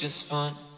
casual. I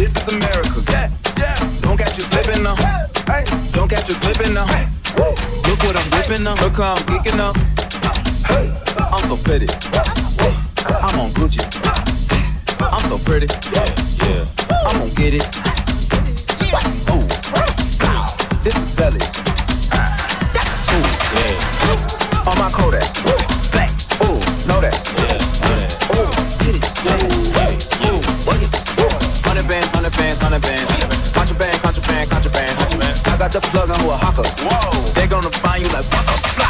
This is America. Yeah, yeah. Don't catch you slipping now. Hey, don't catch you slipping now. Look what I'm whipping up. Look how I'm geeking up. Hey, I'm so pretty. I'm on Gucci. I'm so pretty. Yeah, I'm gonna get it. Ooh, this is selling. a hawker. Whoa. They gonna find you like what the.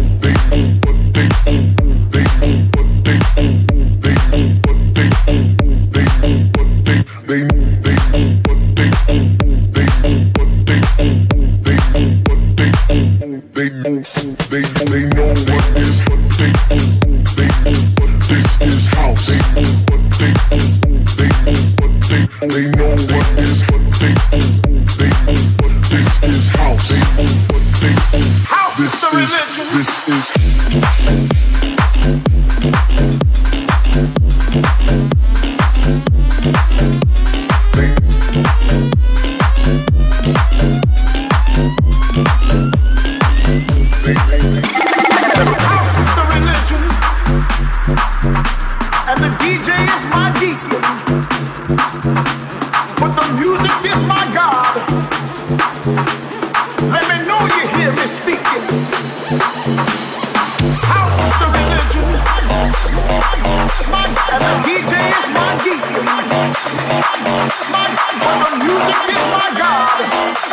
My music is my God.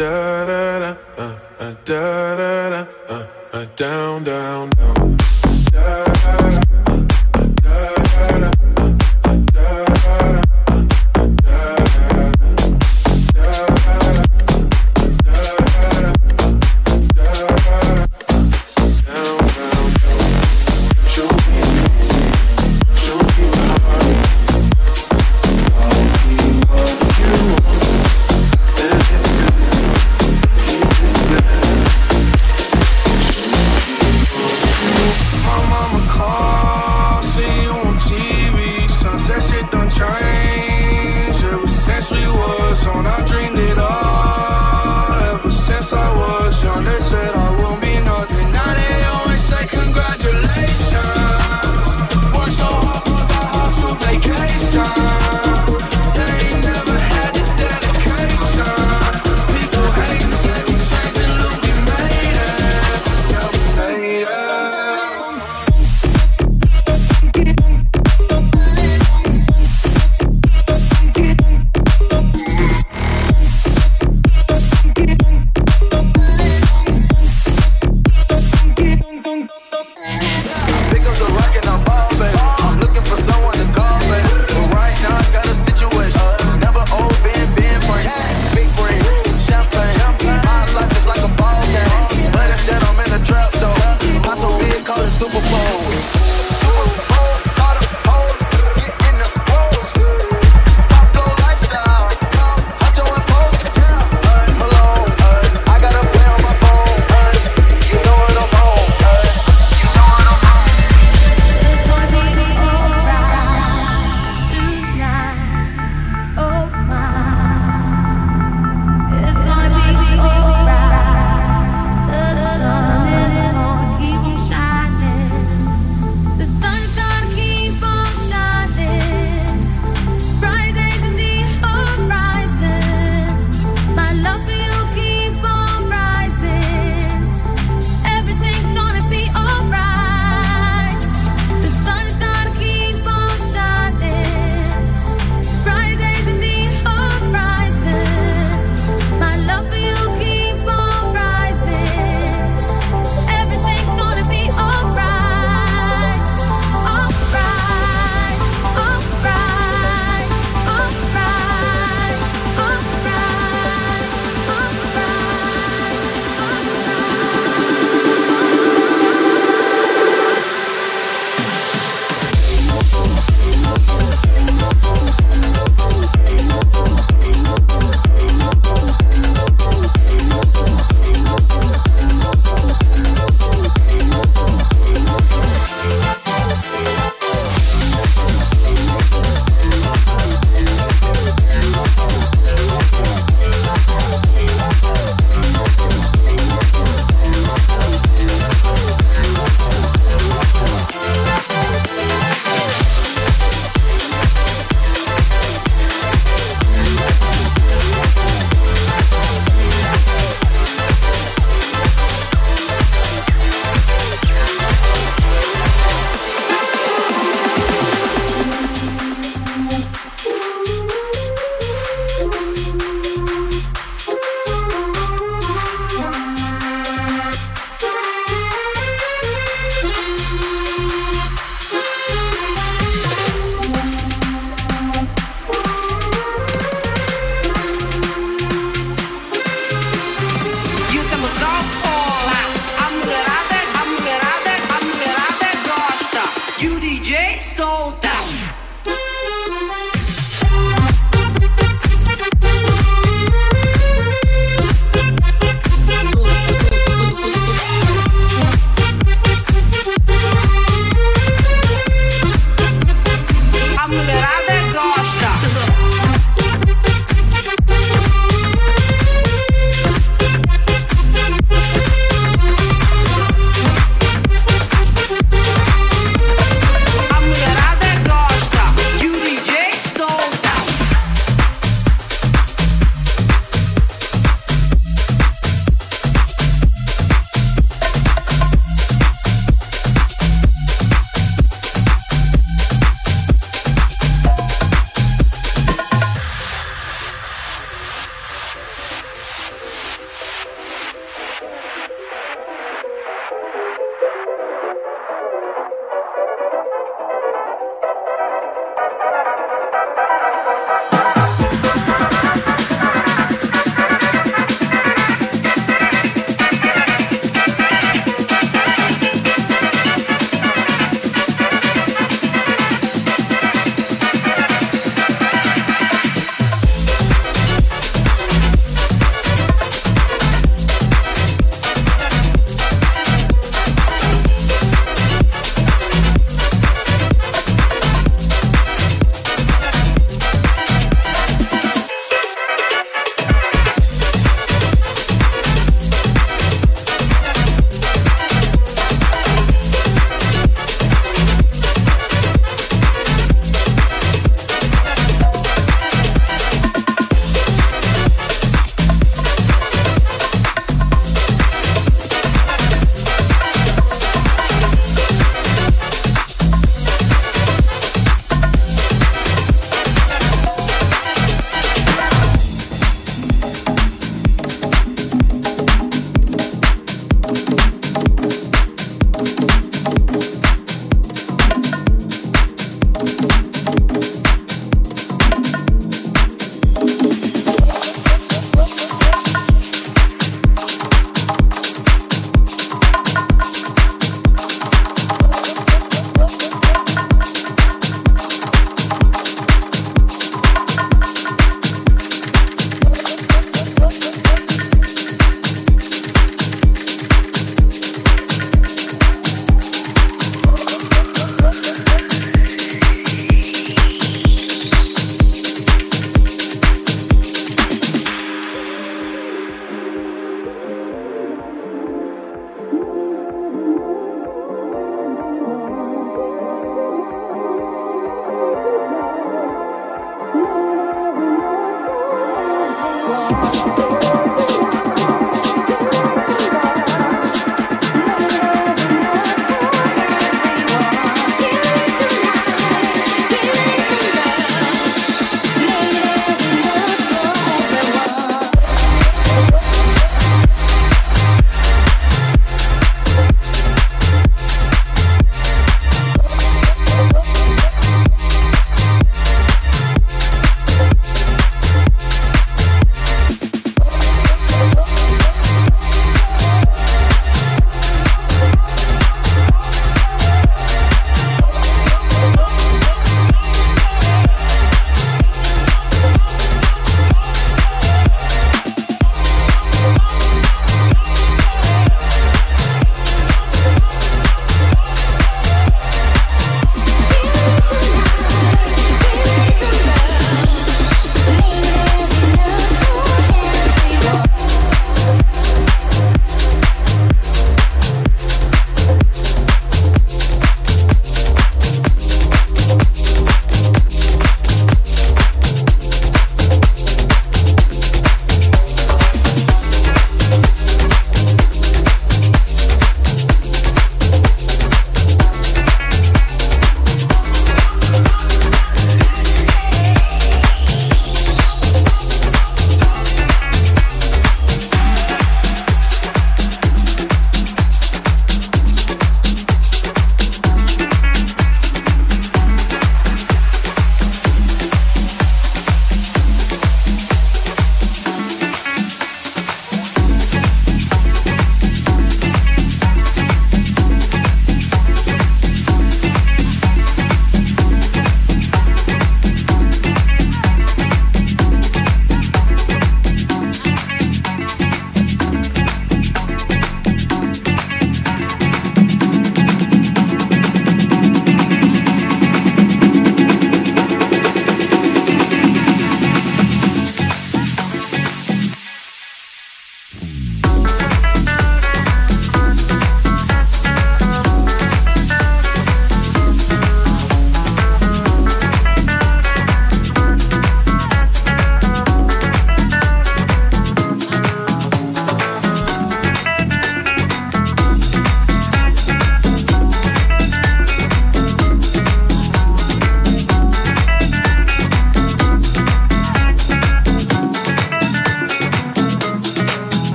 Da da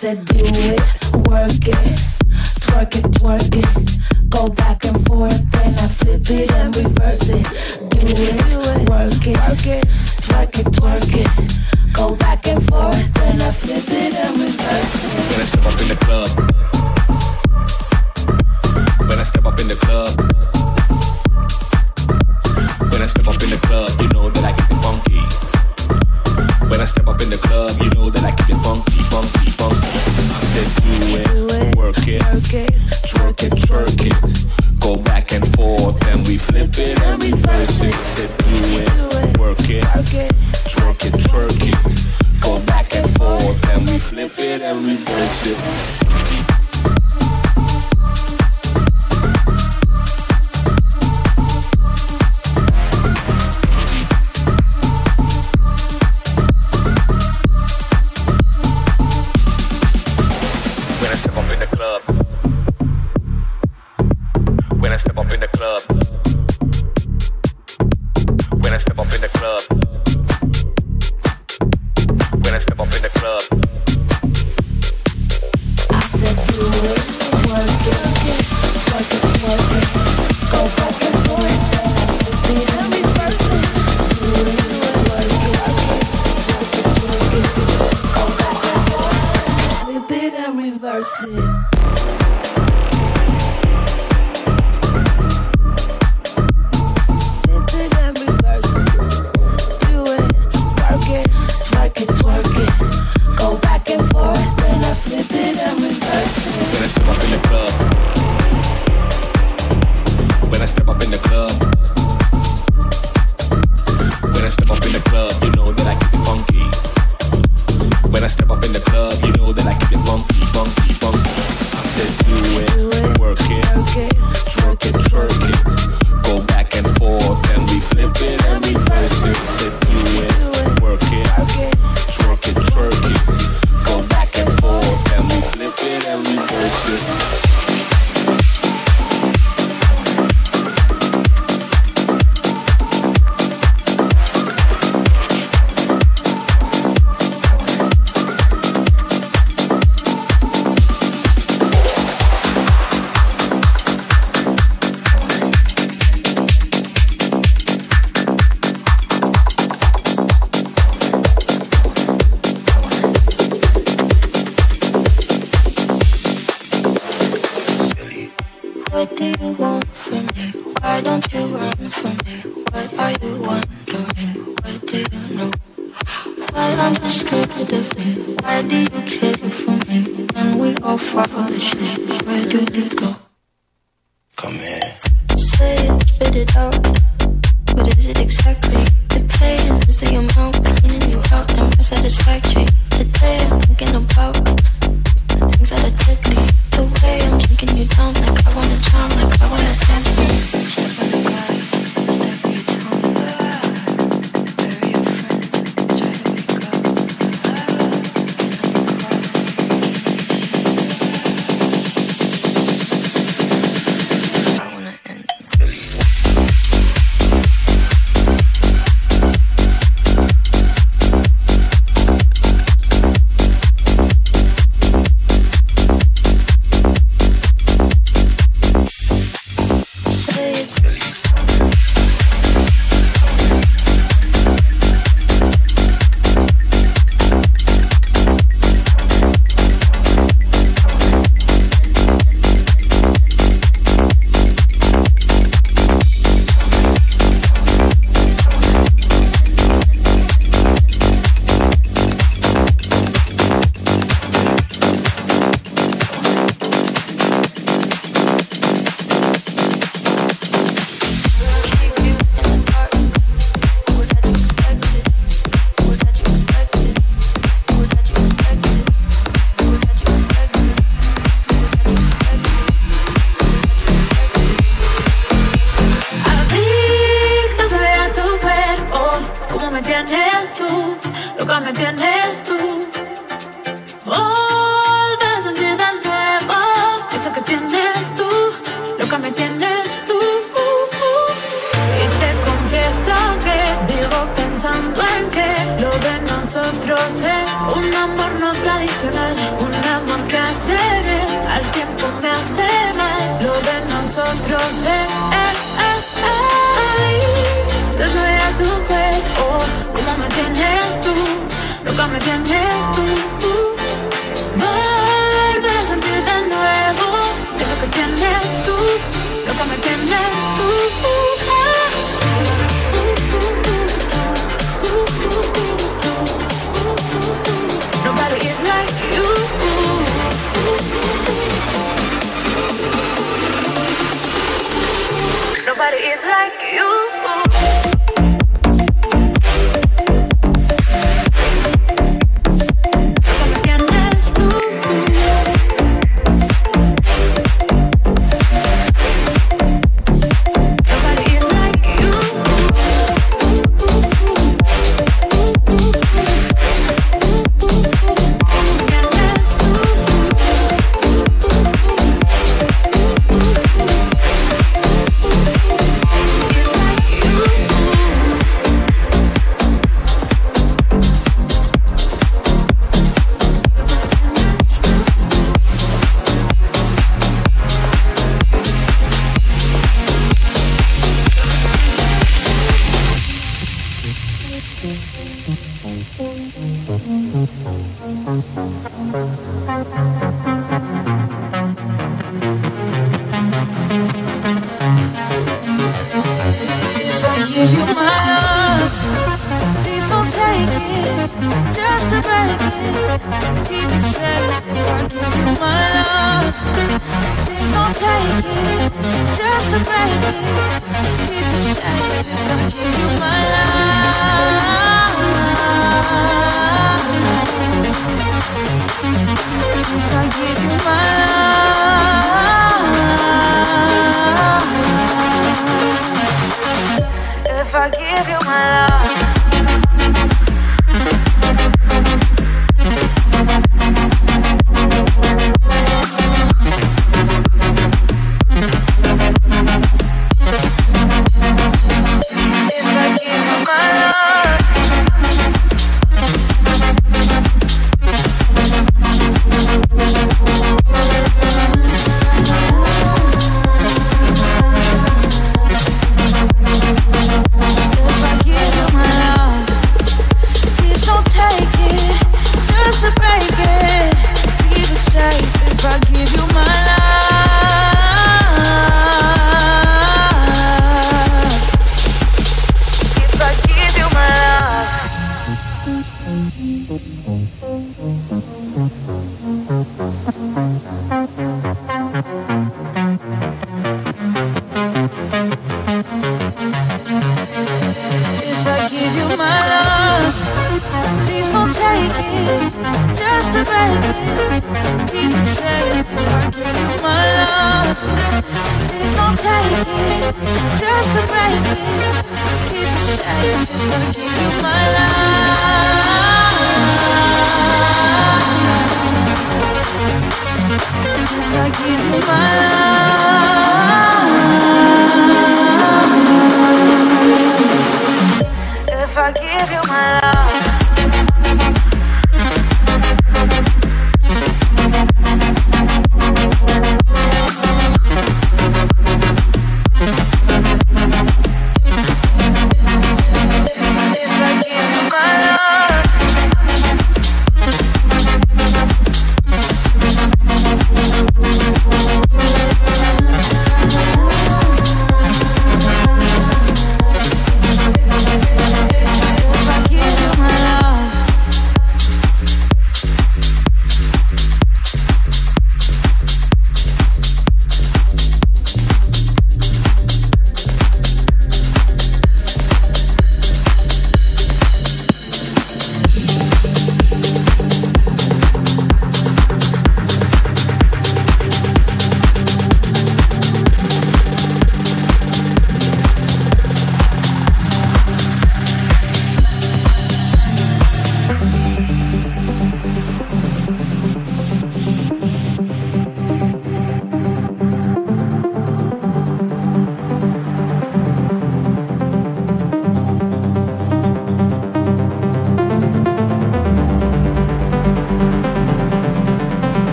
said do it, work it, twerk it, twerk it. Go back and forth, then I flip it and reverse it. Do it, work it, twerk it, twerk it. Go back and forth, then I flip it and reverse it. When I step up in the club, when I step up in the club, when I step up in the club, you know that I get the funky. When I step up in the club, you know that I keep it funky, funky, funky. I said do it, do it work it, it, twerk it, twerk it. Go back and forth, and we flip it and reverse it. I said do it, work it, twerk it, twerk it. Go back and forth, and we flip it and reverse it.